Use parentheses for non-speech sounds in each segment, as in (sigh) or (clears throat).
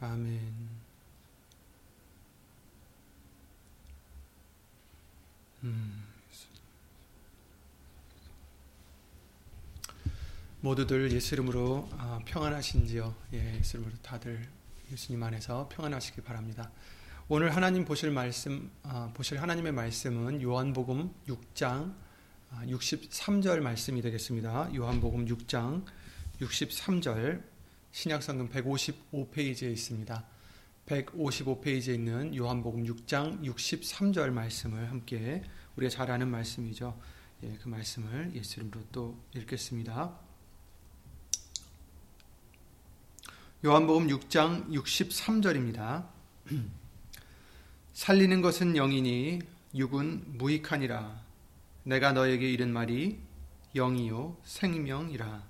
아멘. 음. 모두들 예수 이름으로 아, 평안하신지요? 예, 예수 이름으로 다들 예수님 안에서 평안하시기 바랍니다. 오늘 하나님 보실 말씀, 아, 보실 하나님의 말씀은 요한복음 6장 63절 아, 말씀이 되겠습니다. 요한복음 6장 63절 신약성경 155페이지에 있습니다. 155페이지에 있는 요한복음 6장 63절 말씀을 함께 우리가 잘 아는 말씀이죠. 예, 그 말씀을 예수 이름으로 또 읽겠습니다. 요한복음 6장 63절입니다. (clears throat) 살리는 것은 영이니 육은 무익하니라. 내가 너에게 이른 말이 영이요 생명이라.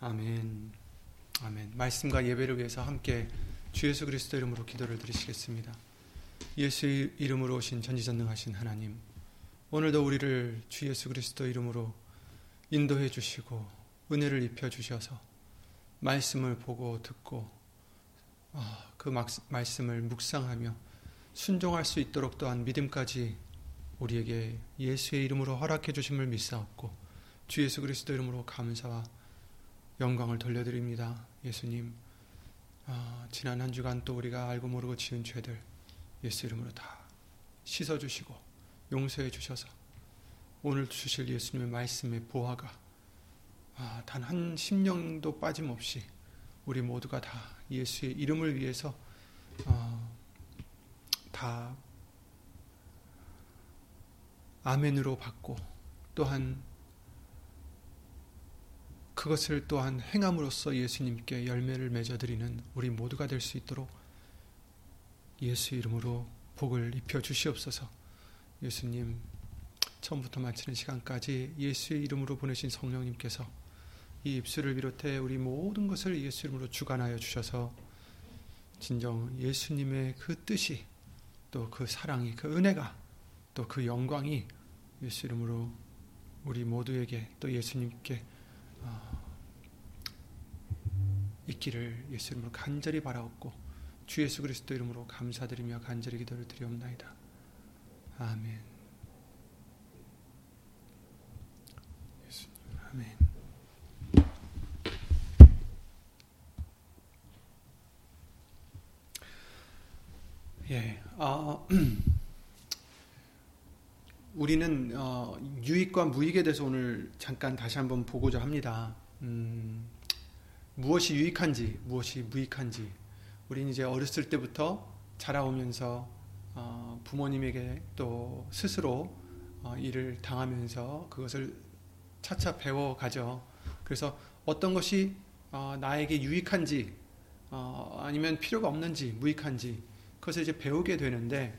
아멘. 아멘. 말씀과 예배를 위해서 함께 주 예수 그리스도 이름으로 기도를 드리시겠습니다. 예수 이름으로 오신 전지전능하신 하나님, 오늘도 우리를 주 예수 그리스도 이름으로 인도해 주시고 은혜를 입혀 주셔서 말씀을 보고 듣고 아, 그 말씀을 묵상하며 순종할 수 있도록 또한 믿음까지 우리에게 예수의 이름으로 허락해 주심을 믿사옵고 주 예수 그리스도 이름으로 감사와 영광을 돌려드립니다. 예수님, 아, 지난 한 주간 또 우리가 알고 모르고 지은 죄들 예수 이름으로 다 씻어주시고 용서해 주셔서 오늘 주실 예수님의 말씀의 보화가 아, 단한 심령도 빠짐없이 우리 모두가 다 예수의 이름을 위해서 어, 다 아멘으로 받고 또한 그것을 또한 행함으로써 예수님께 열매를 맺어드리는 우리 모두가 될 수 있도록 예수 이름으로 복을 입혀 주시옵소서. 예수님 처음부터 마치는 시간까지 예수의 이름으로 보내신 성령님께서 이 입술을 비롯해 우리 모든 것을 예수 이름으로 주관하여 주셔서 진정 예수님의 그 뜻이 또 그 사랑이 그 은혜가 또 그 영광이 예수 이름으로 우리 모두에게 또 예수님께 어, 있기를 예수 이름으로 간절히 바라옵고 주 예수 그리스도 이름으로 감사드리며 간절히 기도를 드리옵나이다. 아멘. 예수님, 아멘. 예, 아, (clears throat) 우리는 어, 유익과 무익에 대해서 오늘 잠깐 다시 한번 보고자 합니다. 음, 무엇이 유익한지, 무엇이 무익한지. 우리는 이제 어렸을 때부터 자라오면서 어, 부모님에게 또 스스로 어, 일을 당하면서 그것을 차차 배워가죠. 그래서 어떤 것이 어, 나에게 유익한지, 어, 아니면 필요가 없는지, 무익한지, 그것을 이제 배우게 되는데,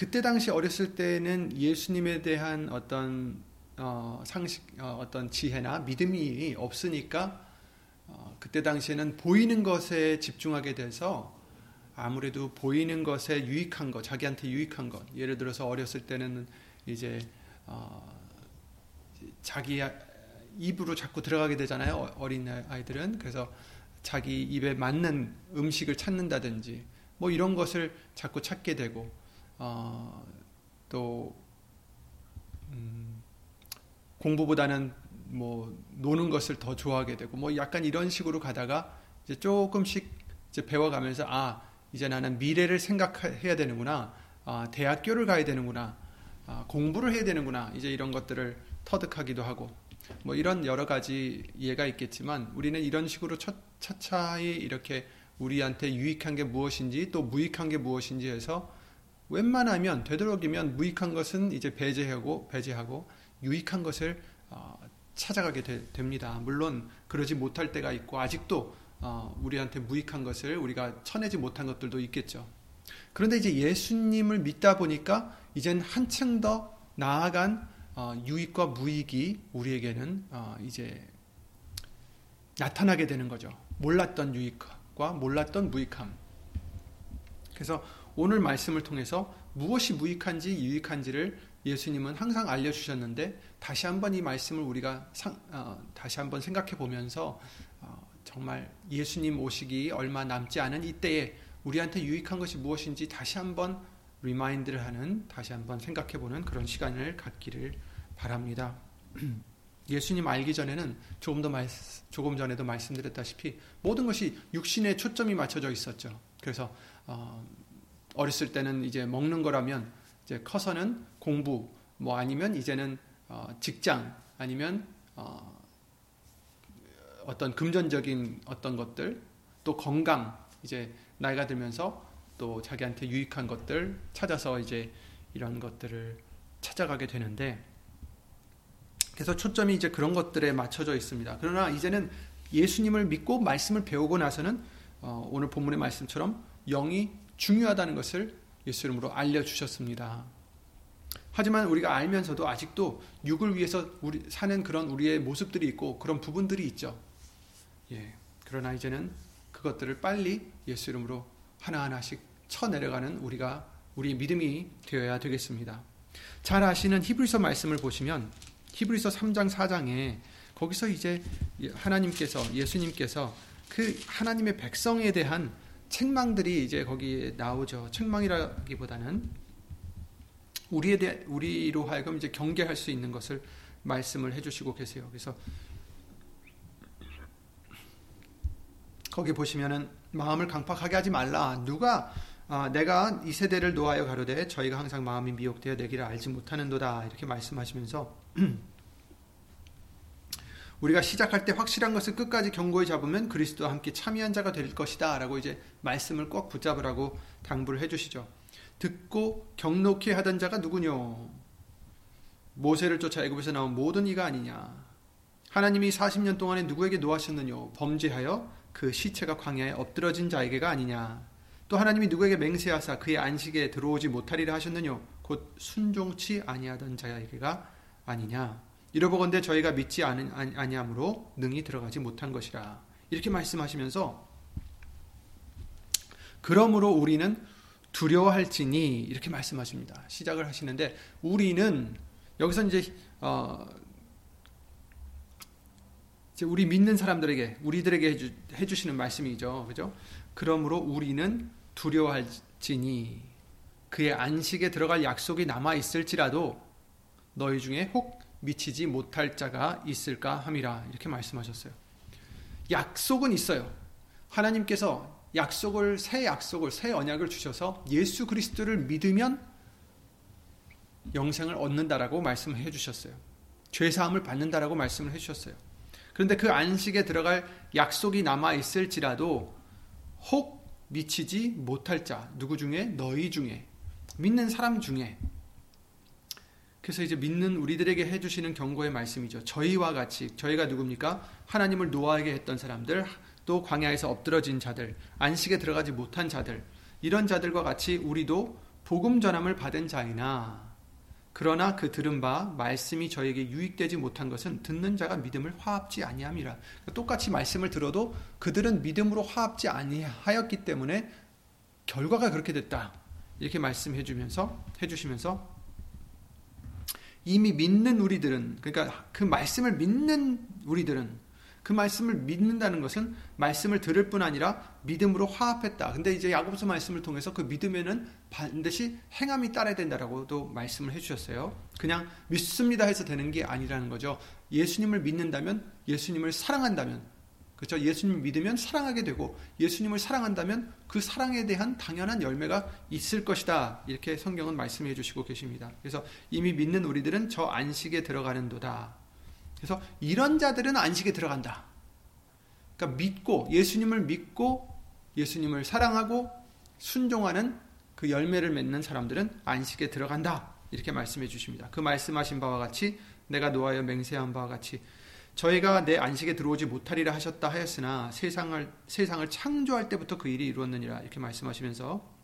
그때 당시 어렸을 때는 예수님에 대한 어떤 어, 상식, 어, 떤 지혜나 믿음이 없으니까 어, 그때 당시에는 보이는 것에 집중하게 돼서 아무래도 보이는 것에 유익한 것, 자기한테 유익한 것. 예를 들어서 어렸을 때는 이제 어, 자기 입으로 자꾸 들어가게 되잖아요. 어, 어린 아이들은 그래서 자기 입에 맞는 음식을 찾는다든지 뭐 이런 것을 자꾸 찾게 되고 어, 또 음, 공부보다는 뭐 노는 것을 더 좋아하게 되고 뭐 약간 이런 식으로 가다가 이제 조금씩 이제 배워가면서 아 이제 나는 미래를 생각해야 되는구나. 아, 대학교를 가야 되는구나. 아, 공부를 해야 되는구나. 이제 이런 것들을 터득하기도 하고 뭐 이런 여러 가지 이해가 있겠지만 우리는 이런 식으로 차, 차차히 이렇게 우리한테 유익한 게 무엇인지 또 무익한 게 무엇인지 해서 웬만하면 되도록이면 무익한 것은 이제 배제하고 배제하고 유익한 것을 어, 찾아가게 되, 됩니다. 물론 그러지 못할 때가 있고 아직도 어, 우리한테 무익한 것을 우리가 쳐내지 못한 것들도 있겠죠. 그런데 이제 예수님을 믿다 보니까 이젠 한층 더 나아간 어, 유익과 무익이 우리에게는 어, 이제 나타나게 되는 거죠. 몰랐던 유익과 몰랐던 무익함. 그래서 오늘 말씀을 통해서 무엇이 무익한지 유익한지를 예수님은 항상 알려주셨는데 다시 한번 이 말씀을 우리가 상, 어, 다시 한번 생각해 보면서 어, 정말 예수님 오시기 얼마 남지 않은 이때에 우리한테 유익한 것이 무엇인지 다시 한번 remind를 하는 다시 한번 생각해 보는 그런 시간을 갖기를 바랍니다. (clears throat) 예수님 알기 전에는 조금 더 말, 조금 전에도 말씀드렸다시피 모든 것이 육신에 초점이 맞춰져 있었죠. 그래서 어, 어렸을 때는 이제 먹는 거라면 이제 커서는 공부 뭐 아니면 이제는 어, 직장 아니면 어, 어떤 금전적인 어떤 것들 또 건강 이제 나이가 들면서 또 자기한테 유익한 것들 찾아서 이제 이런 것들을 찾아가게 되는데 그래서 초점이 이제 그런 것들에 맞춰져 있습니다. 그러나 이제는 예수님을 믿고 말씀을 배우고 나서는 어, 오늘 본문의 말씀처럼 영이 중요하다는 것을 예수 이름으로 알려주셨습니다. 하지만 우리가 알면서도 아직도 육을 위해서 우리, 사는 그런 우리의 모습들이 있고 그런 부분들이 있죠. 예. 그러나 이제는 그것들을 빨리 예수 이름으로 하나하나씩 쳐내려가는 우리가 우리 믿음이 되어야 되겠습니다. 잘 아시는 히브리서 말씀을 보시면 히브리서 3장 4장에 거기서 이제 하나님께서 예수님께서 그 하나님의 백성에 대한 책망들이 이제 거기에 나오죠. 책망이라기보다는 우리에 대해 우리로 하여금 이제 경계할 수 있는 것을 말씀을 해주시고 계세요. 그래서 거기 보시면은 마음을 강팍하게 하지 말라. 누가 아, 내가 이 세대를 노하여 가로되 저희가 항상 마음이 미혹되어 내기를 알지 못하는도다 이렇게 말씀하시면서 (clears throat) 우리가 시작할 때 확실한 것을 끝까지 경고에 잡으면 그리스도와 함께 참여한 자가 될 것이다 라고 이제 말씀을 꼭 붙잡으라고 당부를 해주시죠. 듣고 경록히 하던 자가 누구뇨? 모세를 쫓아 애굽에서 나온 모든 이가 아니냐? 하나님이 40년 동안에 누구에게 노하셨느뇨? 범죄하여 그 시체가 광야에 엎드러진 자에게가 아니냐? 또 하나님이 누구에게 맹세하사 그의 안식에 들어오지 못하리라 하셨느뇨? 곧 순종치 아니하던 자에게가 아니냐? 이러보건대 저희가 믿지 않은, 아니함으로 능히 들어가지 못한 것이라. 이렇게 말씀하시면서 그러므로 우리는 두려워할지니 이렇게 말씀하십니다. 시작을 하시는데 우리는 여기서 이제 어 이제 우리 믿는 사람들에게 우리들에게 해주, 해주시는 말씀이죠. 그죠? 그러므로 우리는 두려워할지니 그의 안식에 들어갈 약속이 남아 있을지라도 너희 중에 혹 미치지 못할 자가 있을까 함이라 이렇게 말씀하셨어요. 약속은 있어요. 하나님께서 약속을 새 약속을 새 언약을 주셔서 예수 그리스도를 믿으면 영생을 얻는다라고 말씀해 주셨어요. 죄 사함을 받는다라고 말씀을 해 주셨어요. 그런데 그 안식에 들어갈 약속이 남아 있을지라도 혹 미치지 못할 자 누구 중에 너희 중에 믿는 사람 중에 그래서 이제 믿는 우리들에게 해주시는 경고의 말씀이죠. 저희와 같이 저희가 누굽니까? 하나님을 노하게 했던 사람들, 또 광야에서 엎드러진 자들, 안식에 들어가지 못한 자들, 이런 자들과 같이 우리도 복음 전함을 받은 자이나 그러나 그 들은 바 말씀이 저에게 유익되지 못한 것은 듣는 자가 믿음을 화합지 아니함이라. 똑같이 말씀을 들어도 그들은 믿음으로 화합지 아니하였기 때문에 결과가 그렇게 됐다. 이렇게 말씀해 주면서 해 주시면서 이미 믿는 우리들은 그러니까 그 말씀을 믿는 우리들은 그 말씀을 믿는다는 것은 말씀을 들을 뿐 아니라 믿음으로 화합했다. 근데 이제 야고보서 말씀을 통해서 그 믿음에는 반드시 행함이 따라야 된다라고도 말씀을 해주셨어요. 그냥 믿습니다 해서 되는 게 아니라는 거죠. 예수님을 믿는다면, 예수님을 사랑한다면, 그렇죠? 예수님 믿으면 사랑하게 되고 예수님을 사랑한다면 그 사랑에 대한 당연한 열매가 있을 것이다. 이렇게 성경은 말씀해 주시고 계십니다. 그래서 이미 믿는 우리들은 저 안식에 들어가는도다. 그래서 이런 자들은 안식에 들어간다. 그러니까 믿고 예수님을 믿고 예수님을 사랑하고 순종하는 그 열매를 맺는 사람들은 안식에 들어간다. 이렇게 말씀해 주십니다. 그 말씀하신 바와 같이 내가 노하여 맹세한 바와 같이 저희가 내 안식에 들어오지 못하리라 하셨다 하였으나 세상을 세상을 창조할 때부터 그 일이 이루었느니라 이렇게 말씀하시면서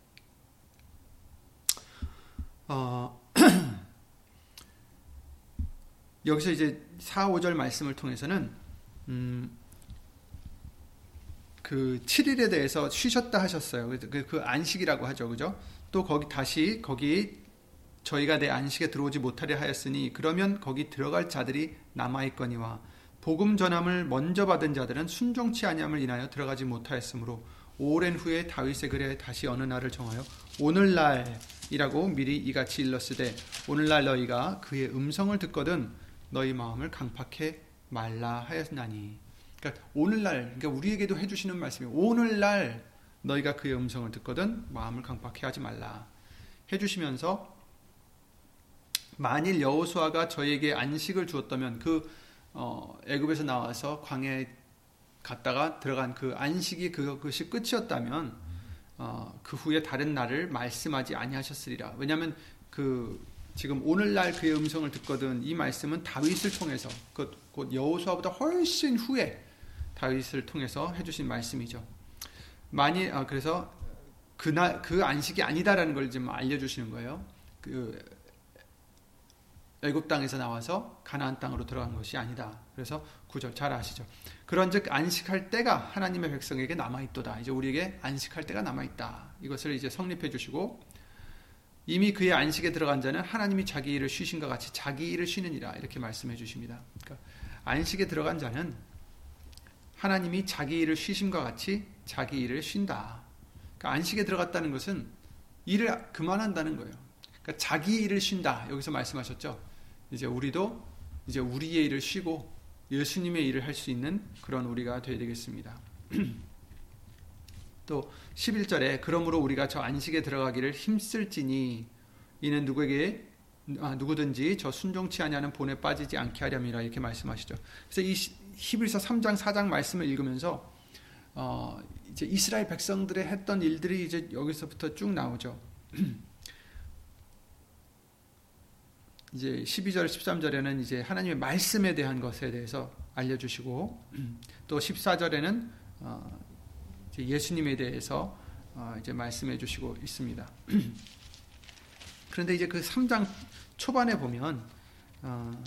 어, (clears throat) 여기서 이제 4, 5절 말씀을 통해서는 음, 그 7일에 대해서 쉬셨다 하셨어요. 그, 그 안식이라고 하죠. 그죠? 또 거기 다시 거기 저희가 내 안식에 들어오지 못하려 하였으니 그러면 거기 들어갈 자들이 남아 있거니와 복음 전함을 먼저 받은 자들은 순종치 아니함을 인하여 들어가지 못하였으므로 오랜 후에 다윗의 글에 다시 어느 날을 정하여 오늘날이라고 미리 이같이 일렀으되 오늘날 너희가 그의 음성을 듣거든 너희 마음을 강팍해 말라 하였나니. 그러니까 오늘날 그러니까 우리에게도 해주시는 말씀이 오늘날 너희가 그의 음성을 듣거든 마음을 강팍해 하지 말라 해주시면서 만일 여호수아가 저에게 안식을 주었다면 그 어, 애굽에서 나와서 광야에 갔다가 들어간 그 안식이 그것이 끝이었다면 어, 그 후에 다른 날을 말씀하지 아니하셨으리라. 왜냐하면 그 지금 오늘날 그의 음성을 듣거든 이 말씀은 다윗을 통해서 곧 여호수아보다 훨씬 후에 다윗을 통해서 해주신 말씀이죠. 만일 아, 그래서 그날 그 안식이 아니다라는 걸 지금 알려주시는 거예요. 그 애굽 땅에서 나와서 가나안 땅으로 들어간 것이 아니다. 그래서 구절 잘 아시죠. 그런즉 안식할 때가 하나님의 백성에게 남아 있도다. 이제 우리에게 안식할 때가 남아 있다. 이것을 이제 성립해 주시고 이미 그의 안식에 들어간 자는 하나님이 자기 일을 쉬신과 같이 자기 일을 쉬느니라 이렇게 말씀해 주십니다. 그러니까 안식에 들어간 자는 하나님이 자기 일을 쉬심과 같이 자기 일을 쉰다. 그러니까 안식에 들어갔다는 것은 일을 그만한다는 거예요. 그러니까 자기 일을 쉰다. 여기서 말씀하셨죠. 이제 우리도 이제 우리의 일을 쉬고 예수님의 일을 할 수 있는 그런 우리가 되어야 되겠습니다. (clears throat) 또 11절에 그러므로 우리가 저 안식에 들어가기를 힘쓸지니 이는 누구에게 아, 누구든지 저 순종치 아니하는 본에 빠지지 않게 하렴이라 이렇게 말씀하시죠. 그래서 이 히브리서 3장 4장 말씀을 읽으면서 어, 이제 이스라엘 백성들의 했던 일들이 이제 여기서부터 쭉 나오죠. (clears throat) 이제 12절, 13절에는 이제 하나님의 말씀에 대한 것에 대해서 알려주시고 (clears throat) 또 14절에는 어, 예수님에 대해서 어, 이제 말씀해 주시고 있습니다. (clears throat) 그런데 이제 그 3장 초반에 보면 어,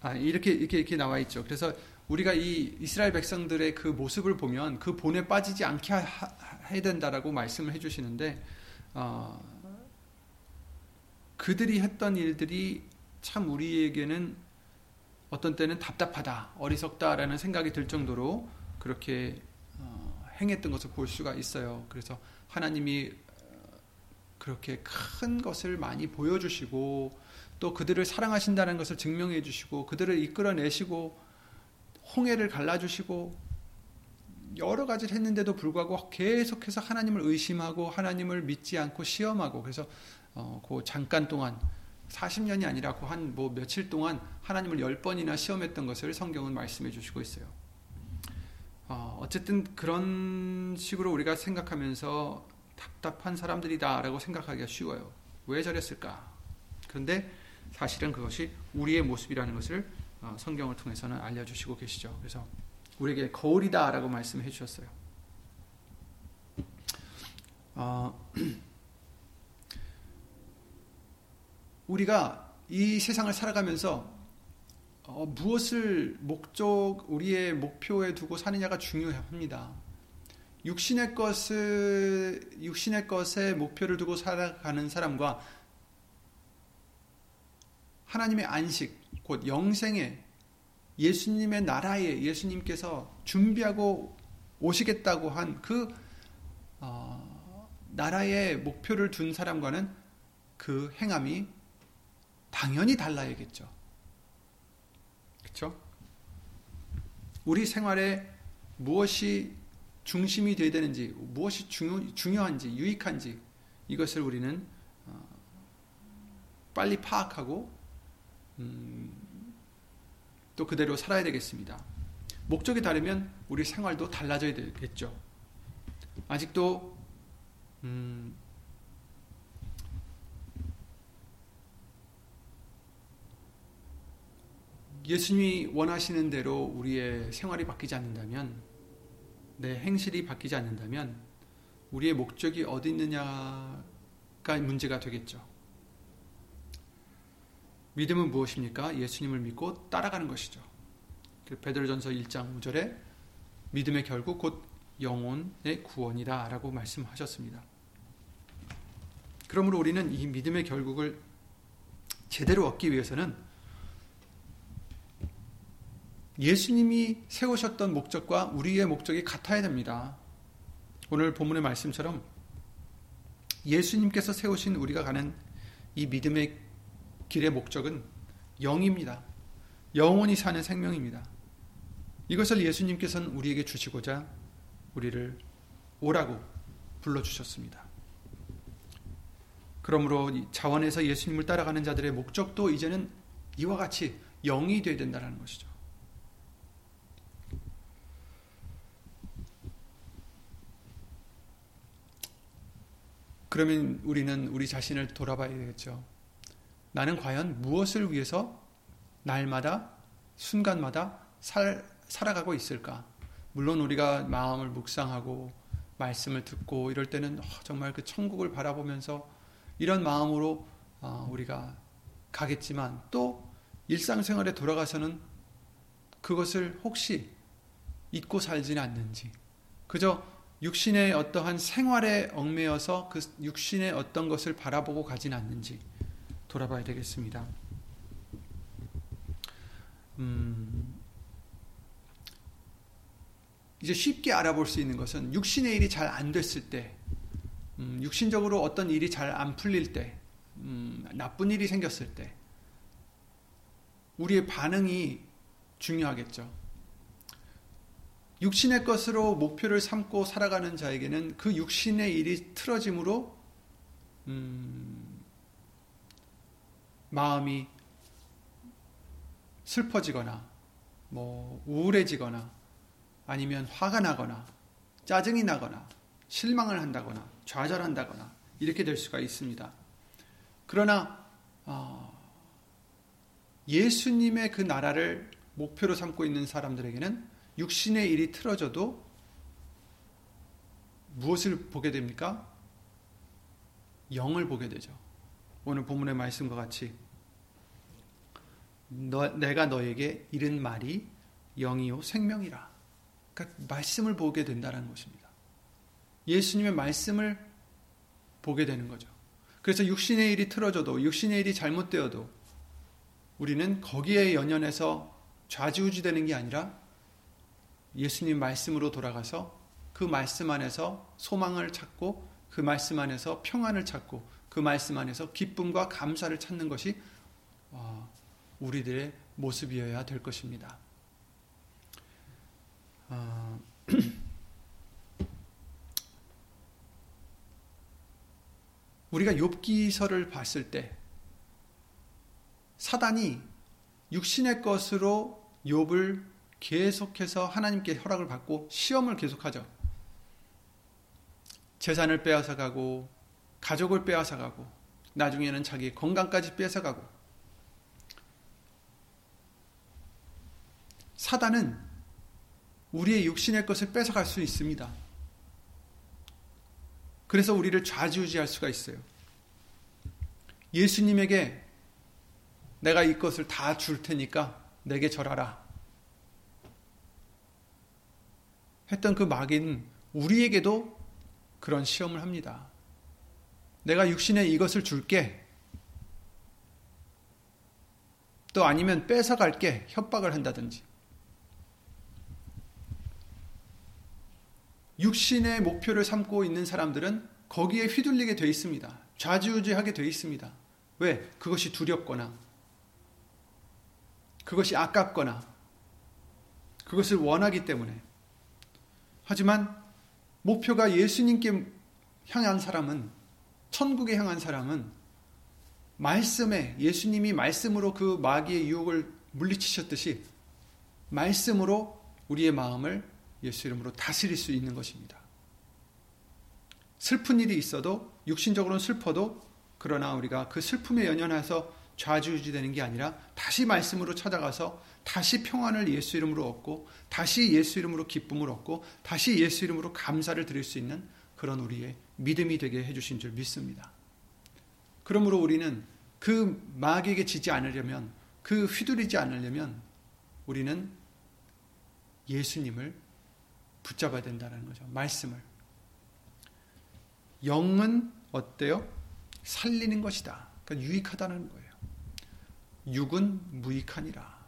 아, 이렇게 이렇게 이렇게 나와 있죠. 그래서 우리가 이 이스라엘 백성들의 그 모습을 보면 그 본에 빠지지 않게 하, 해야 된다라고 말씀을 해주시는데 어, 그들이 했던 일들이 참 우리에게는 어떤 때는 답답하다, 어리석다라는 생각이 들 정도로 그렇게 어, 행했던 것을 볼 수가 있어요. 그래서 하나님이 어, 그렇게 큰 것을 많이 보여주시고 또 그들을 사랑하신다는 것을 증명해 주시고 그들을 이끌어내시고 홍해를 갈라주시고 여러 가지를 했는데도 불구하고 계속해서 하나님을 의심하고 하나님을 믿지 않고 시험하고 그래서 어, 그 잠깐 동안 40년이 아니라 그 한 뭐 며칠 동안 하나님을 열 번이나 시험했던 것을 성경은 말씀해 주시고 있어요. 어, 어쨌든 그런 식으로 우리가 생각하면서 답답한 사람들이다라고 생각하기가 쉬워요. 왜 저랬을까? 그런데 사실은 그것이 우리의 모습이라는 것을 어, 성경을 통해서는 알려주시고 계시죠. 그래서 우리에게 거울이다라고 말씀해 주셨어요. 어, (clears throat) 우리가 이 세상을 살아가면서 어, 무엇을 목적, 우리의 목표에 두고 사느냐가 중요합니다. 육신의 것을, 육신의 것에 목표를 두고 살아가는 사람과 하나님의 안식, 곧 영생의 예수님의 나라에 예수님께서 준비하고 오시겠다고 한그 어, 나라의 목표를 둔 사람과는 그 행함이 당연히 달라야겠죠. 그렇죠? 우리 생활에 무엇이 중심이 되어야 되는지, 무엇이 중요, 중요한지, 유익한지 이것을 우리는 어, 빨리 파악하고 음, 또 그대로 살아야 되겠습니다. 목적이 다르면 우리 생활도 달라져야 되겠죠. 아직도 음, 예수님이 원하시는 대로 우리의 생활이 바뀌지 않는다면, 내 행실이 바뀌지 않는다면, 우리의 목적이 어디 있느냐가 문제가 되겠죠. 믿음은 무엇입니까? 예수님을 믿고 따라가는 것이죠. 그 베드로전서 1장 5절에 믿음의 결국 곧 영혼의 구원이다라고 말씀하셨습니다. 그러므로 우리는 이 믿음의 결국을 제대로 얻기 위해서는 예수님이 세우셨던 목적과 우리의 목적이 같아야 됩니다. 오늘 본문의 말씀처럼 예수님께서 세우신 우리가 가는 이 믿음의 길의 목적은 영입니다. 영원히 사는 생명입니다. 이것을 예수님께서는 우리에게 주시고자 우리를 오라고 불러주셨습니다. 그러므로 자원에서 예수님을 따라가는 자들의 목적도 이제는 이와 같이 영이 되어야 된다는 것이죠. 그러면 우리는 우리 자신을 돌아봐야 되겠죠. 나는 과연 무엇을 위해서 날마다, 순간마다 살, 살아가고 있을까? 물론 우리가 마음을 묵상하고 말씀을 듣고 이럴 때는 어, 정말 그 천국을 바라보면서 이런 마음으로 어, 우리가 가겠지만 또 일상생활에 돌아가서는 그것을 혹시 잊고 살지는 않는지 그저 육신의 어떠한 생활에 얽매여서 그 육신의 어떤 것을 바라보고 가진 않는지 돌아봐야 되겠습니다. 음, 이제 쉽게 알아볼 수 있는 것은 육신의 일이 잘 안 됐을 때, 음, 육신적으로 어떤 일이 잘 안 풀릴 때, 음, 나쁜 일이 생겼을 때, 우리의 반응이 중요하겠죠. 육신의 것으로 목표를 삼고 살아가는 자에게는 그 육신의 일이 틀어짐으로 음, 마음이 슬퍼지거나 뭐 우울해지거나 아니면 화가 나거나 짜증이 나거나 실망을 한다거나 좌절한다거나 이렇게 될 수가 있습니다. 그러나 어, 예수님의 그 나라를 목표로 삼고 있는 사람들에게는 육신의 일이 틀어져도 무엇을 보게 됩니까? 영을 보게 되죠. 오늘 본문의 말씀과 같이 너, 내가 너에게 이른 말이 영이요 생명이라. 그러니까 말씀을 보게 된다는 것입니다. 예수님의 말씀을 보게 되는 거죠. 그래서 육신의 일이 틀어져도 육신의 일이 잘못되어도 우리는 거기에 연연해서 좌지우지되는 게 아니라 예수님 말씀으로 돌아가서 그 말씀 안에서 소망을 찾고 그 말씀 안에서 평안을 찾고 그 말씀 안에서 기쁨과 감사를 찾는 것이 어, 우리들의 모습이어야 될 것입니다. 어, (clears throat) 우리가 욥기서를 봤을 때 사단이 육신의 것으로 욥을 계속해서 하나님께 허락을 받고 시험을 계속하죠. 재산을 빼앗아 가고 가족을 빼앗아 가고 나중에는 자기 건강까지 뺏어 가고 사단은 우리의 육신의 것을 뺏어갈 수 있습니다. 그래서 우리를 좌지우지할 수가 있어요. 예수님에게 내가 이 것을 다 줄 테니까 내게 절하라. 했던 그 마귀는 우리에게도 그런 시험을 합니다. 내가 육신에 이것을 줄게. 또 아니면 뺏어갈게. 협박을 한다든지. 육신의 목표를 삼고 있는 사람들은 거기에 휘둘리게 되어 있습니다. 좌지우지하게 되어 있습니다. 왜? 그것이 두렵거나, 그것이 아깝거나, 그것을 원하기 때문에. 하지만 목표가 예수님께 향한 사람은, 천국에 향한 사람은 말씀에, 예수님이 말씀으로 그 마귀의 유혹을 물리치셨듯이 말씀으로 우리의 마음을 예수 이름으로 다스릴 수 있는 것입니다. 슬픈 일이 있어도 육신적으로는 슬퍼도 그러나 우리가 그 슬픔에 연연해서 좌지우지되는 게 아니라 다시 말씀으로 찾아가서 다시 평안을 예수 이름으로 얻고 다시 예수 이름으로 기쁨을 얻고 다시 예수 이름으로 감사를 드릴 수 있는 그런 우리의 믿음이 되게 해주신 줄 믿습니다. 그러므로 우리는 그 마귀에게 지지 않으려면 그 휘두르지 않으려면 우리는 예수님을 붙잡아야 된다는 거죠. 말씀을. 영은 어때요? 살리는 것이다. 그러니까 유익하다는 거예요. 육은 무익하니라.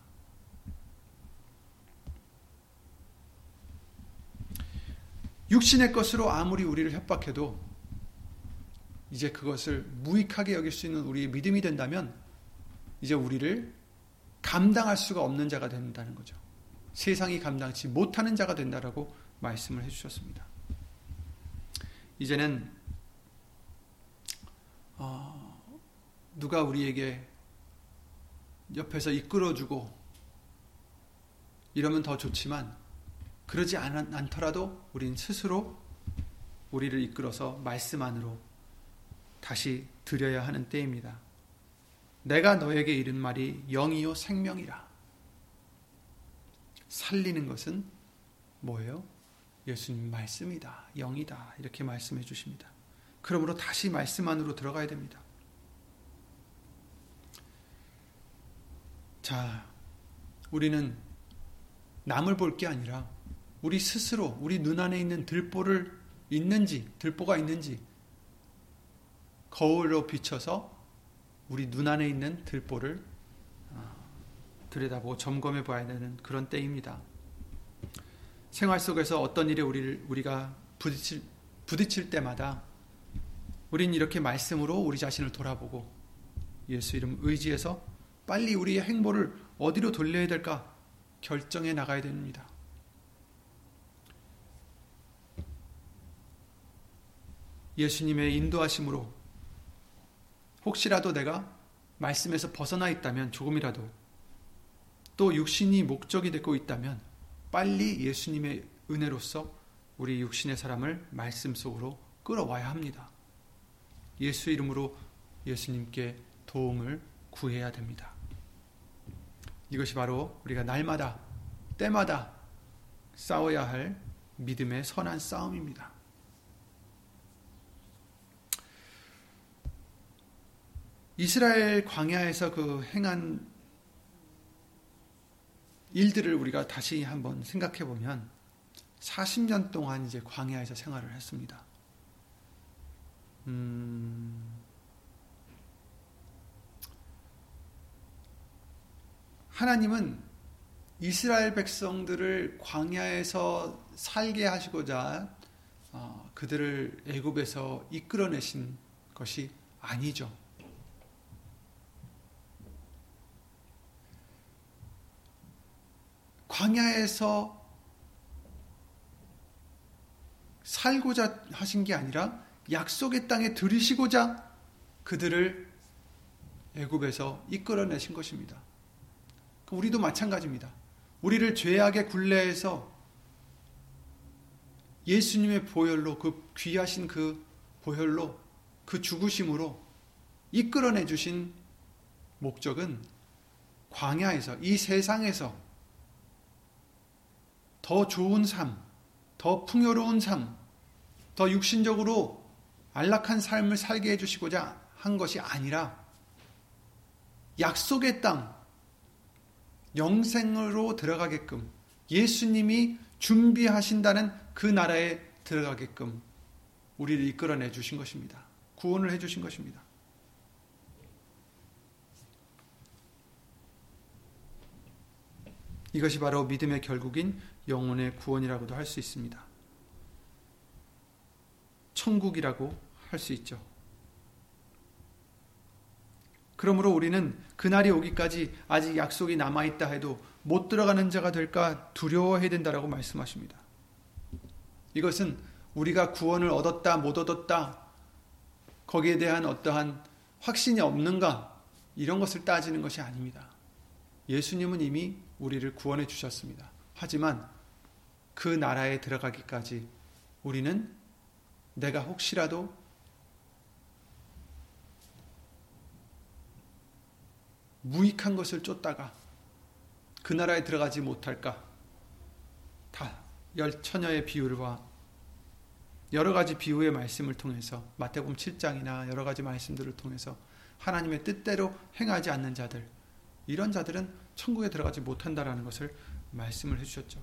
육신의 것으로 아무리 우리를 협박해도 이제 그것을 무익하게 여길 수 있는 우리의 믿음이 된다면 이제 우리를 감당할 수가 없는 자가 된다는 거죠. 세상이 감당치 못하는 자가 된다라고 말씀을 해주셨습니다. 이제는 어, 누가 우리에게 옆에서 이끌어주고 이러면 더 좋지만 그러지 않, 않더라도 우린 스스로 우리를 이끌어서 말씀 안으로 다시 드려야 하는 때입니다. 내가 너에게 이른 말이 영이요 생명이라. 살리는 것은 뭐예요? 예수님 말씀이다. 영이다. 이렇게 말씀해 주십니다. 그러므로 다시 말씀 안으로 들어가야 됩니다. 자, 우리는 남을 볼 게 아니라 우리 스스로 우리 눈 안에 있는 들보를 있는지 들보가 있는지 거울로 비춰서 우리 눈 안에 있는 들보를 어, 들여다보고 점검해 봐야 되는 그런 때입니다. 생활 속에서 어떤 일에 우리를 우리가 부딪힐, 부딪힐 때마다 우린 이렇게 말씀으로 우리 자신을 돌아보고 예수 이름 의지해서 빨리 우리의 행보를 어디로 돌려야 될까 결정해 나가야 됩니다. 예수님의 인도하심으로 혹시라도 내가 말씀에서 벗어나 있다면 조금이라도 또 육신이 목적이 되고 있다면 빨리 예수님의 은혜로서 우리 육신의 사람을 말씀 속으로 끌어와야 합니다. 예수 이름으로 예수님께 도움을 구해야 됩니다. 이것이 바로 우리가 날마다 때마다 싸워야 할 믿음의 선한 싸움입니다. 이스라엘 광야에서 그 행한 일들을 우리가 다시 한번 생각해 보면 40년 동안 이제 광야에서 생활을 했습니다. 음, 하나님은 이스라엘 백성들을 광야에서 살게 하시고자 어, 그들을 애굽에서 이끌어내신 것이 아니죠. 광야에서 살고자 하신 게 아니라 약속의 땅에 들이시고자 그들을 애굽에서 이끌어내신 것입니다. 우리도 마찬가지입니다. 우리를 죄악의 굴레에서 예수님의 보혈로 그 귀하신 그 보혈로 그 죽으심으로 이끌어내 주신 목적은 광야에서 이 세상에서 더 좋은 삶, 더 풍요로운 삶, 더 육신적으로 안락한 삶을 살게 해주시고자 한 것이 아니라 약속의 땅, 영생으로 들어가게끔 예수님이 준비하신다는 그 나라에 들어가게끔 우리를 이끌어내 주신 것입니다. 구원을 해 주신 것입니다. 이것이 바로 믿음의 결국인 영혼의 구원이라고도 할 수 있습니다. 천국이라고 할 수 있죠. 그러므로 우리는 그날이 오기까지 아직 약속이 남아있다 해도 못 들어가는 자가 될까 두려워해야 된다라고 말씀하십니다. 이것은 우리가 구원을 얻었다, 못 얻었다, 거기에 대한 어떠한 확신이 없는가, 이런 것을 따지는 것이 아닙니다. 예수님은 이미 우리를 구원해 주셨습니다. 하지만 그 나라에 들어가기까지 우리는 내가 혹시라도 무익한 것을 쫓다가 그 나라에 들어가지 못할까? 다 열처녀의 비유와 여러 가지 비유의 말씀을 통해서 마태복음 7장이나 여러 가지 말씀들을 통해서 하나님의 뜻대로 행하지 않는 자들 이런 자들은 천국에 들어가지 못한다라는 것을 말씀을 해주셨죠.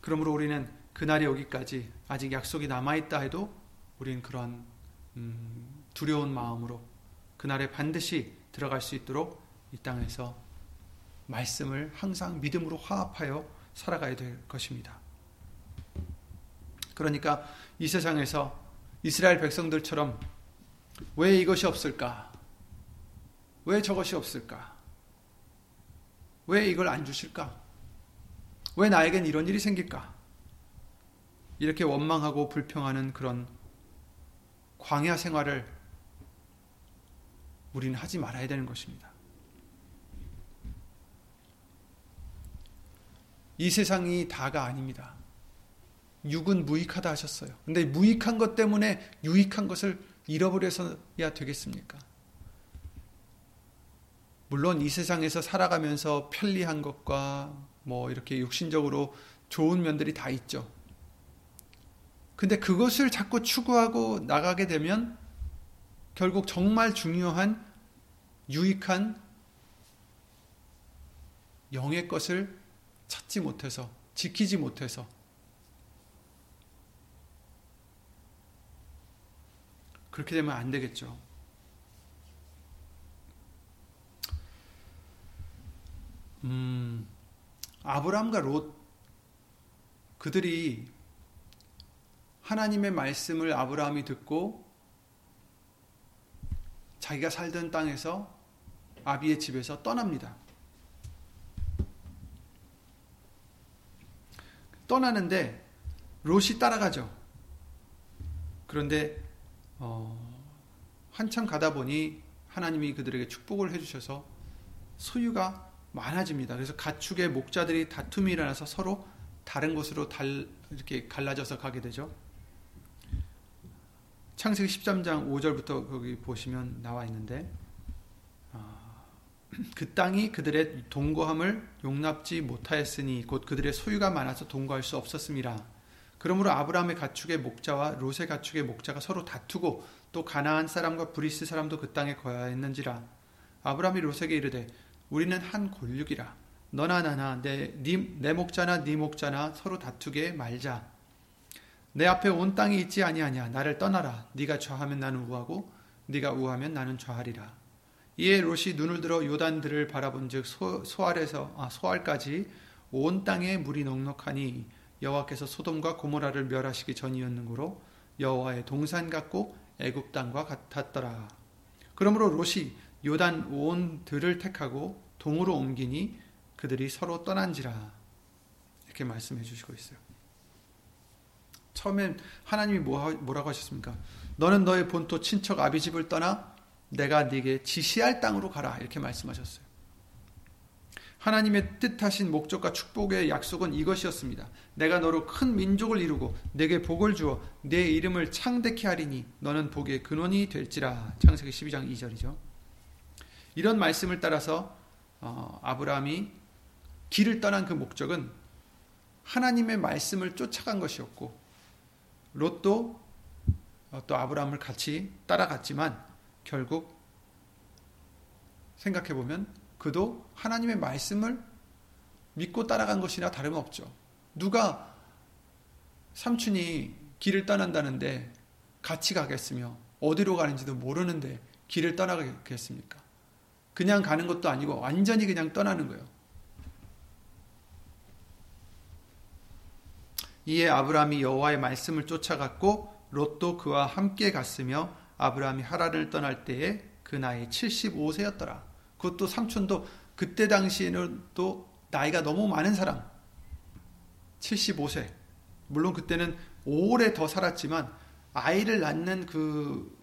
그러므로 우리는 그날이 오기까지 아직 약속이 남아있다 해도 우리는 그런 음, 두려운 마음으로 그날에 반드시 들어갈 수 있도록 이 땅에서 말씀을 항상 믿음으로 화합하여 살아가야 될 것입니다. 그러니까 이 세상에서 이스라엘 백성들처럼 왜 이것이 없을까? 왜 저것이 없을까? 왜 이걸 안 주실까? 왜 나에겐 이런 일이 생길까? 이렇게 원망하고 불평하는 그런 광야 생활을 우리는 하지 말아야 되는 것입니다. 이 세상이 다가 아닙니다. 육은 무익하다 하셨어요. 근데 무익한 것 때문에 유익한 것을 잃어버려서야 되겠습니까? 물론 이 세상에서 살아가면서 편리한 것과 뭐 이렇게 육신적으로 좋은 면들이 다 있죠. 근데 그것을 자꾸 추구하고 나가게 되면 결국 정말 중요한 유익한 영의 것을 찾지 못해서 지키지 못해서 그렇게 되면 안 되겠죠. 음, 아브람과 롯 그들이 하나님의 말씀을 아브라함이 듣고 자기가 살던 땅에서 아비의 집에서 떠납니다. 떠나는데 롯이 따라가죠. 그런데 어, 한참 가다 보니 하나님이 그들에게 축복을 해주셔서 소유가 많아집니다. 그래서 가축의 목자들이 다툼이 일어나서 서로 다른 곳으로 달, 이렇게 갈라져서 가게 되죠. 창세기 13장 5절부터 거기 보시면 나와 있는데 (clears throat) 그 땅이 그들의 동거함을 용납지 못하였으니 곧 그들의 소유가 많아서 동거할 수 없었습니다. 그러므로 아브라함의 가축의 목자와 롯의 가축의 목자가 서로 다투고 또 가나안 사람과 브리스 사람도 그 땅에 거하였는지라 아브라함이 롯에게 이르되 우리는 한 골육이라. 너나 나나 내, 네, 내 목자나 네 목자나 서로 다투게 말자. 내 앞에 온 땅이 있지 아니하냐. 나를 떠나라. 네가 좌하면 나는 우하고 네가 우하면 나는 좌하리라. 이에 롯이 눈을 들어 요단들을 바라본즉 소알에서 아, 소알까지 온 땅에 물이 넉넉하니 여호와께서 소돔과 고모라를 멸하시기 전이었는고로 여호와의 동산 같고 애굽 땅과 같았더라. 그러므로 롯이 요단 온 들을 택하고 동으로 옮기니 그들이 서로 떠난지라 이렇게 말씀해 주시고 있어요. 처음엔 하나님이 뭐 뭐라고 하셨습니까? 너는 너의 본토 친척 아비 집을 떠나 내가 네게 지시할 땅으로 가라 이렇게 말씀하셨어요. 하나님의 뜻하신 목적과 축복의 약속은 이것이었습니다. 내가 너로 큰 민족을 이루고 내게 복을 주어 내 이름을 창대케 하리니 너는 복의 근원이 될지라. 창세기 12장 2절이죠. 이런 말씀을 따라서 어, 아브라함이 길을 떠난 그 목적은 하나님의 말씀을 쫓아간 것이었고 롯도 어, 또 아브라함을 같이 따라갔지만 결국 생각해 보면 그도 하나님의 말씀을 믿고 따라간 것이나 다름없죠. 누가 삼촌이 길을 떠난다는데 같이 가겠으며 어디로 가는지도 모르는데 길을 떠나겠습니까? 그냥 가는 것도 아니고 완전히 그냥 떠나는 거예요. 이에 아브라함이 여호와의 말씀을 쫓아갔고 롯도 그와 함께 갔으며 아브라함이 하란을 떠날 때에 그 나이 75세였더라. 그것도 삼촌도 그때 당시에는 또 나이가 너무 많은 사람. 75세. 물론 그때는 오래 더 살았지만 아이를 낳는 그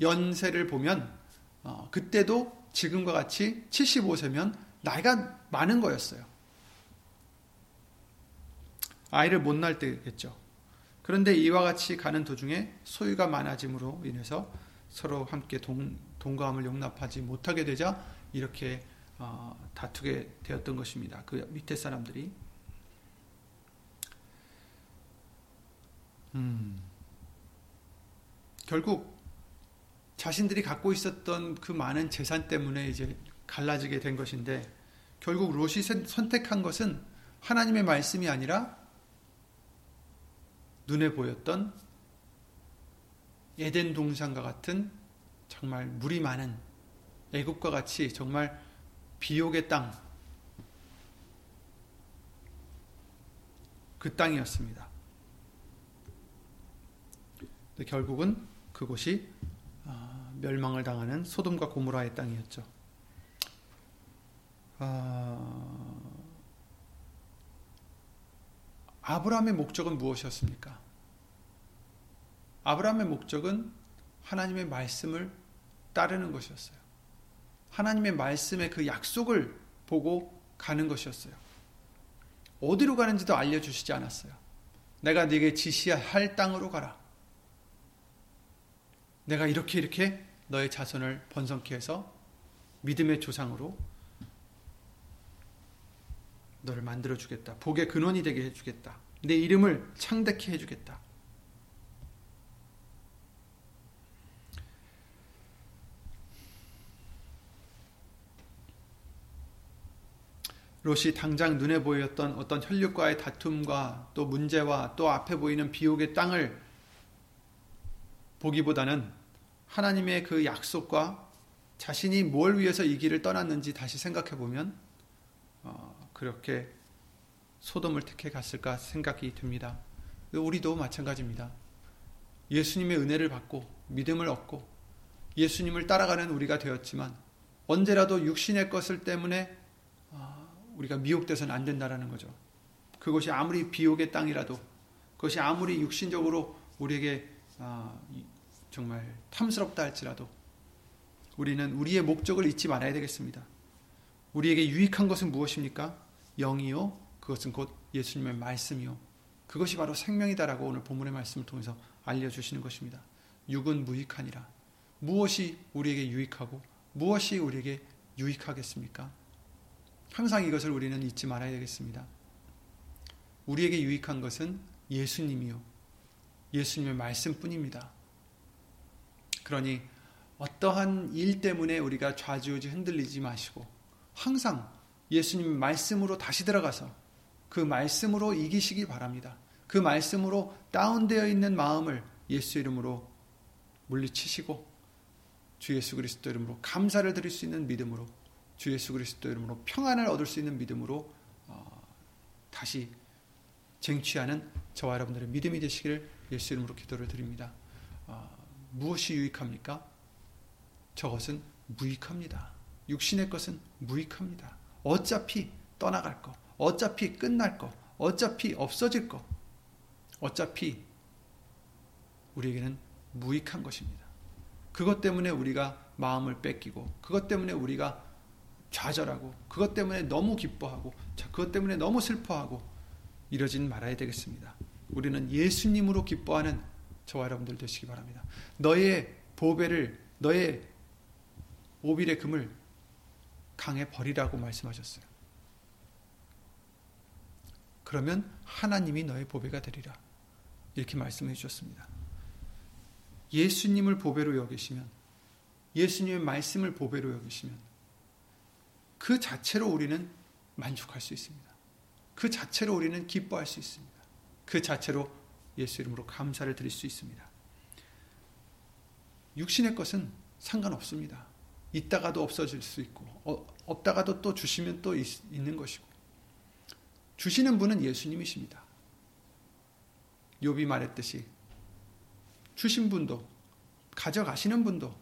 연세를 보면 어, 그때도 지금과 같이 75세면 나이가 많은 거였어요. 아이를 못 낳을 때겠죠. 그런데 이와 같이 가는 도중에 소유가 많아짐으로 인해서 서로 함께 동, 동감을 용납하지 못하게 되자 이렇게 어, 다투게 되었던 것입니다. 그 밑에 사람들이. 음, 결국 자신들이 갖고 있었던 그 많은 재산 때문에 이제 갈라지게 된 것인데 결국 롯이 선택한 것은 하나님의 말씀이 아니라 눈에 보였던 에덴 동산과 같은 정말 물이 많은 애국과 같이 정말 비옥의 땅, 그 땅이었습니다. 결국은 그곳이 아, 멸망을 당하는 소돔과 고무라의 땅이었죠. 아, 아브라함의 목적은 무엇이었습니까? 아브라함의 목적은 하나님의 말씀을 따르는 것이었어요. 하나님의 말씀의 그 약속을 보고 가는 것이었어요. 어디로 가는지도 알려주시지 않았어요. 내가 네게 지시할 땅으로 가라. 내가 이렇게 이렇게 너의 자손을 번성케 해서 믿음의 조상으로 너를 만들어 주겠다. 복의 근원이 되게 해 주겠다. 내 이름을 창대케 해 주겠다. 롯이 당장 눈에 보였던 어떤 혈육과의 다툼과 또 문제와 또 앞에 보이는 비옥의 땅을 보기보다는 하나님의 그 약속과 자신이 뭘 위해서 이 길을 떠났는지 다시 생각해 보면 어, 그렇게 소돔을 택해 갔을까 생각이 듭니다. 우리도 마찬가지입니다. 예수님의 은혜를 받고 믿음을 얻고 예수님을 따라가는 우리가 되었지만 언제라도 육신의 것을 때문에 우리가 미혹돼서는 안 된다라는 거죠. 그것이 아무리 비옥의 땅이라도 그것이 아무리 육신적으로 우리에게 아, 정말 탐스럽다 할지라도 우리는 우리의 목적을 잊지 말아야 되겠습니다. 우리에게 유익한 것은 무엇입니까? 영이요. 그것은 곧 예수님의 말씀이요. 그것이 바로 생명이다라고 오늘 본문의 말씀을 통해서 알려주시는 것입니다. 육은 무익하니라. 무엇이 우리에게 유익하고 무엇이 우리에게 유익하겠습니까? 항상 이것을 우리는 잊지 말아야 되겠습니다. 우리에게 유익한 것은 예수님이요. 예수님의 말씀뿐입니다. 그러니 어떠한 일 때문에 우리가 좌지우지 흔들리지 마시고 항상 예수님 말씀으로 다시 들어가서 그 말씀으로 이기시기 바랍니다. 그 말씀으로 다운되어 있는 마음을 예수 이름으로 물리치시고 주 예수 그리스도 이름으로 감사를 드릴 수 있는 믿음으로 주 예수 그리스도 이름으로 평안을 얻을 수 있는 믿음으로 어, 다시 쟁취하는 저와 여러분들의 믿음이 되시기를 예수 이름으로 기도를 드립니다. 어, 무엇이 유익합니까? 저것은 무익합니다. 육신의 것은 무익합니다. 어차피 떠나갈 거, 어차피 끝날 거, 어차피 없어질 거, 어차피 우리에게는 무익한 것입니다. 그것 때문에 우리가 마음을 뺏기고, 그것 때문에 우리가 좌절하고 그것 때문에 너무 기뻐하고 그것 때문에 너무 슬퍼하고 이러진 말아야 되겠습니다. 우리는 예수님으로 기뻐하는 저와 여러분들 되시기 바랍니다. 너의 보배를 너의 오빌의 금을 강에 버리라고 말씀하셨어요. 그러면 하나님이 너의 보배가 되리라. 이렇게 말씀해 주셨습니다. 예수님을 보배로 여기시면 예수님의 말씀을 보배로 여기시면 그 자체로 우리는 만족할 수 있습니다. 그 자체로 우리는 기뻐할 수 있습니다. 그 자체로 예수 이름으로 감사를 드릴 수 있습니다. 육신의 것은 상관없습니다. 있다가도 없어질 수 있고 어, 없다가도 또 주시면 또 있, 있는 것이고 주시는 분은 예수님이십니다. 욥이 말했듯이 주신 분도 가져가시는 분도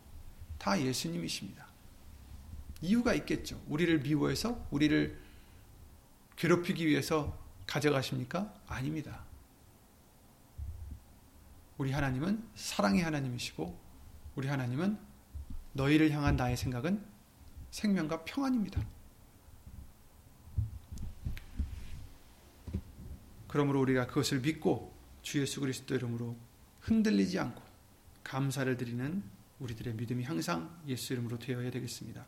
다 예수님이십니다. 이유가 있겠죠. 우리를 미워해서 우리를 괴롭히기 위해서 가져가십니까? 아닙니다. 우리 하나님은 사랑의 하나님이시고 우리 하나님은 너희를 향한 나의 생각은 생명과 평안입니다. 그러므로 우리가 그것을 믿고 주 예수 그리스도 이름으로 흔들리지 않고 감사를 드리는 우리들의 믿음이 항상 예수 이름으로 되어야 되겠습니다.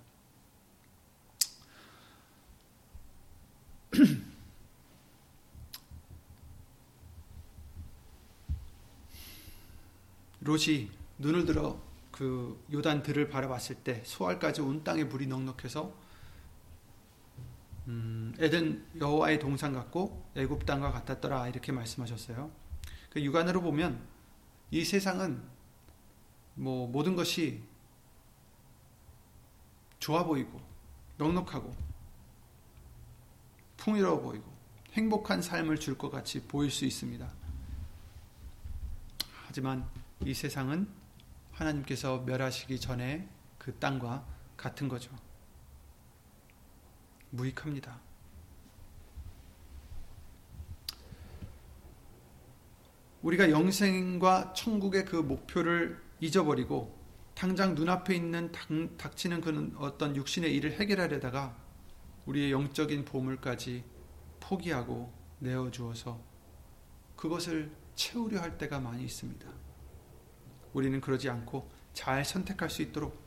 롯이 눈을 들어 그 요단 들을 바라봤을 때 소알까지 온 땅에 물이 넉넉해서 음, 에덴 여호와의 동산 같고 애굽 땅과 같았더라 이렇게 말씀하셨어요. 그 육안으로 보면 이 세상은 뭐 모든 것이 좋아 보이고 넉넉하고 풍요로워 보이고 행복한 삶을 줄 것 같이 보일 수 있습니다. 하지만 이 세상은 하나님께서 멸하시기 전에 그 땅과 같은 거죠. 무익합니다. 우리가 영생과 천국의 그 목표를 잊어버리고 당장 눈앞에 있는 닥, 치는 그 어떤 육신의 일을 해결하려다가 우리의 영적인 보물까지 포기하고 내어주어서 그것을 채우려 할 때가 많이 있습니다. 우리는 그러지 않고 잘 선택할 수 있도록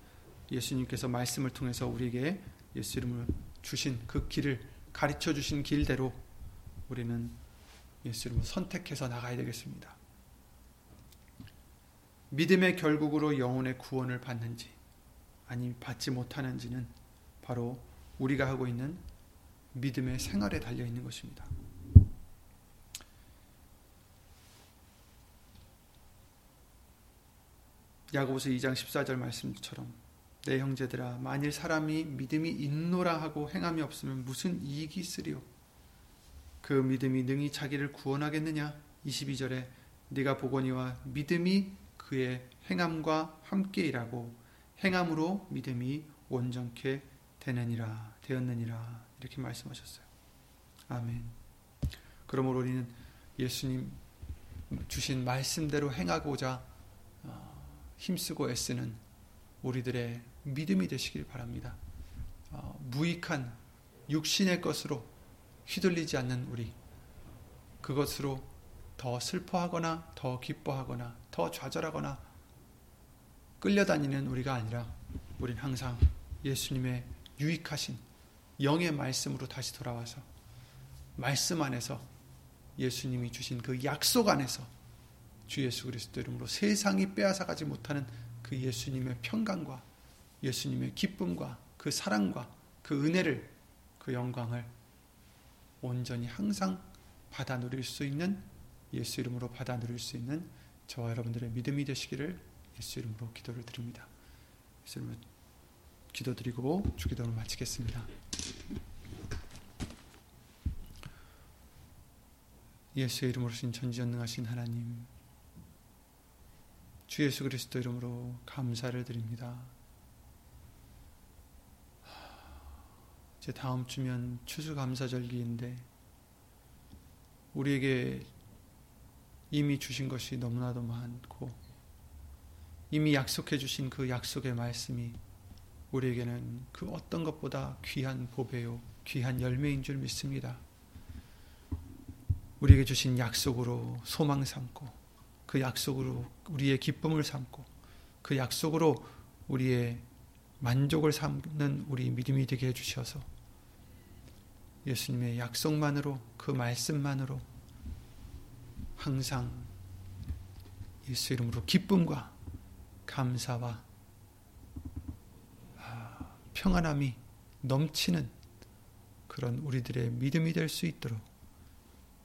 예수님께서 말씀을 통해서 우리에게 예수 이름을 주신 그 길을 가르쳐 주신 길대로 우리는 예수 이름을 선택해서 나가야 되겠습니다. 믿음의 결국으로 영혼의 구원을 받는지 아니 받지 못하는지는 바로 우리가 하고 있는 믿음의 생활에 달려 있는 것입니다. 야고보서 2장 14절 말씀처럼 내 형제들아 만일 사람이 믿음이 있노라 하고 행함이 없으면 무슨 이익이 있으리요 그 믿음이 능히 자기를 구원하겠느냐 22절에 네가 보거니와 믿음이 그의 행함과 함께 일하고 행함으로 믿음이 온전케 되느니라 되었느니라 이렇게 말씀하셨어요. 아멘. 그러므로 우리는 예수님 주신 말씀대로 행하고자 힘쓰고 애쓰는 우리들의 믿음이 되시길 바랍니다. 어, 무익한 육신의 것으로 휘둘리지 않는 우리, 그것으로 더 슬퍼하거나 더 기뻐하거나 더 좌절하거나 끌려다니는 우리가 아니라 우린 항상 예수님의 유익하신 영의 말씀으로 다시 돌아와서 말씀 안에서 예수님이 주신 그 약속 안에서 주 예수 그리스도 이름으로 세상이 빼앗아 가지 못하는 그 예수님의 평강과 예수님의 기쁨과 그 사랑과 그 은혜를 그 영광을 온전히 항상 받아 누릴 수 있는 예수 이름으로 받아 누릴 수 있는 저와 여러분들의 믿음이 되시기를 예수 이름으로 기도를 드립니다. 예수 이름으로 기도드리고 주기도를 마치겠습니다. 예수의 이름으로 신 전지전능하신 하나님 주 예수 그리스도 이름으로 감사를 드립니다. 이제 다음 주면 추수감사절기인데 우리에게 이미 주신 것이 너무나도 많고 이미 약속해 주신 그 약속의 말씀이 우리에게는 그 어떤 것보다 귀한 보배요 귀한 열매인 줄 믿습니다. 우리에게 주신 약속으로 소망 삼고 그 약속으로 우리의 기쁨을 삼고 그 약속으로 우리의 만족을 삼는 우리 믿음이 되게 해주셔서 예수님의 약속만으로 그 말씀만으로 항상 예수 이름으로 기쁨과 감사와 아, 평안함이 넘치는 그런 우리들의 믿음이 될 수 있도록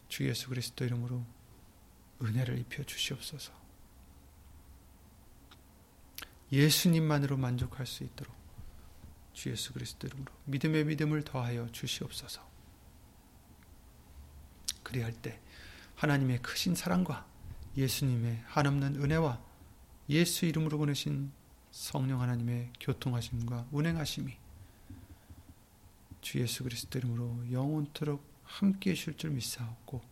주 예수 그리스도 이름으로 은혜를 입혀 주시옵소서. 예수님만으로 만족할 수 있도록 주 예수 그리스도 이름으로 믿음의 믿음을 더하여 주시옵소서. 그리할 때 하나님의 크신 사랑과 예수님의 한없는 은혜와 예수 이름으로 보내신 성령 하나님의 교통하심과 운행하심이 주 예수 그리스도 이름으로 영원토록 함께 하실 줄 믿사옵고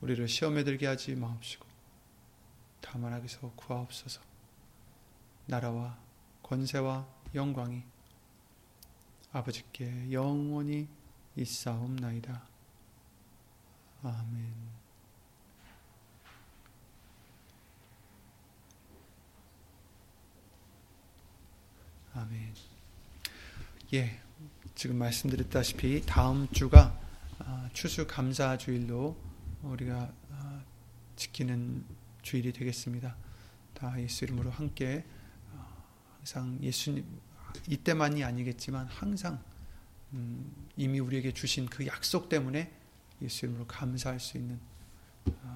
우리를 시험에 들게 하지 마옵시고 다만 하기서 구하옵소서 나라와 권세와 영광이 아버지께 영원히 있사옵나이다. 아멘. 아멘. 예, 지금 말씀드렸다시피 다음 주가 아, 추수 감사 주일로 우리가 아, 지키는 주일이 되겠습니다. 다 예수 이름으로 함께 아, 항상 예수님 이때만이 아니겠지만 항상 음, 이미 우리에게 주신 그 약속 때문에 예수 이름으로 감사할 수 있는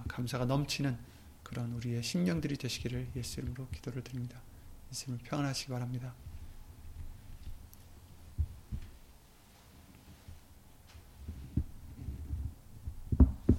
감사가 넘치는 그런 우리의 심령들이 되시기를 예수 이름으로 기도를 드립니다. 예수님 평안하시기 바랍니다.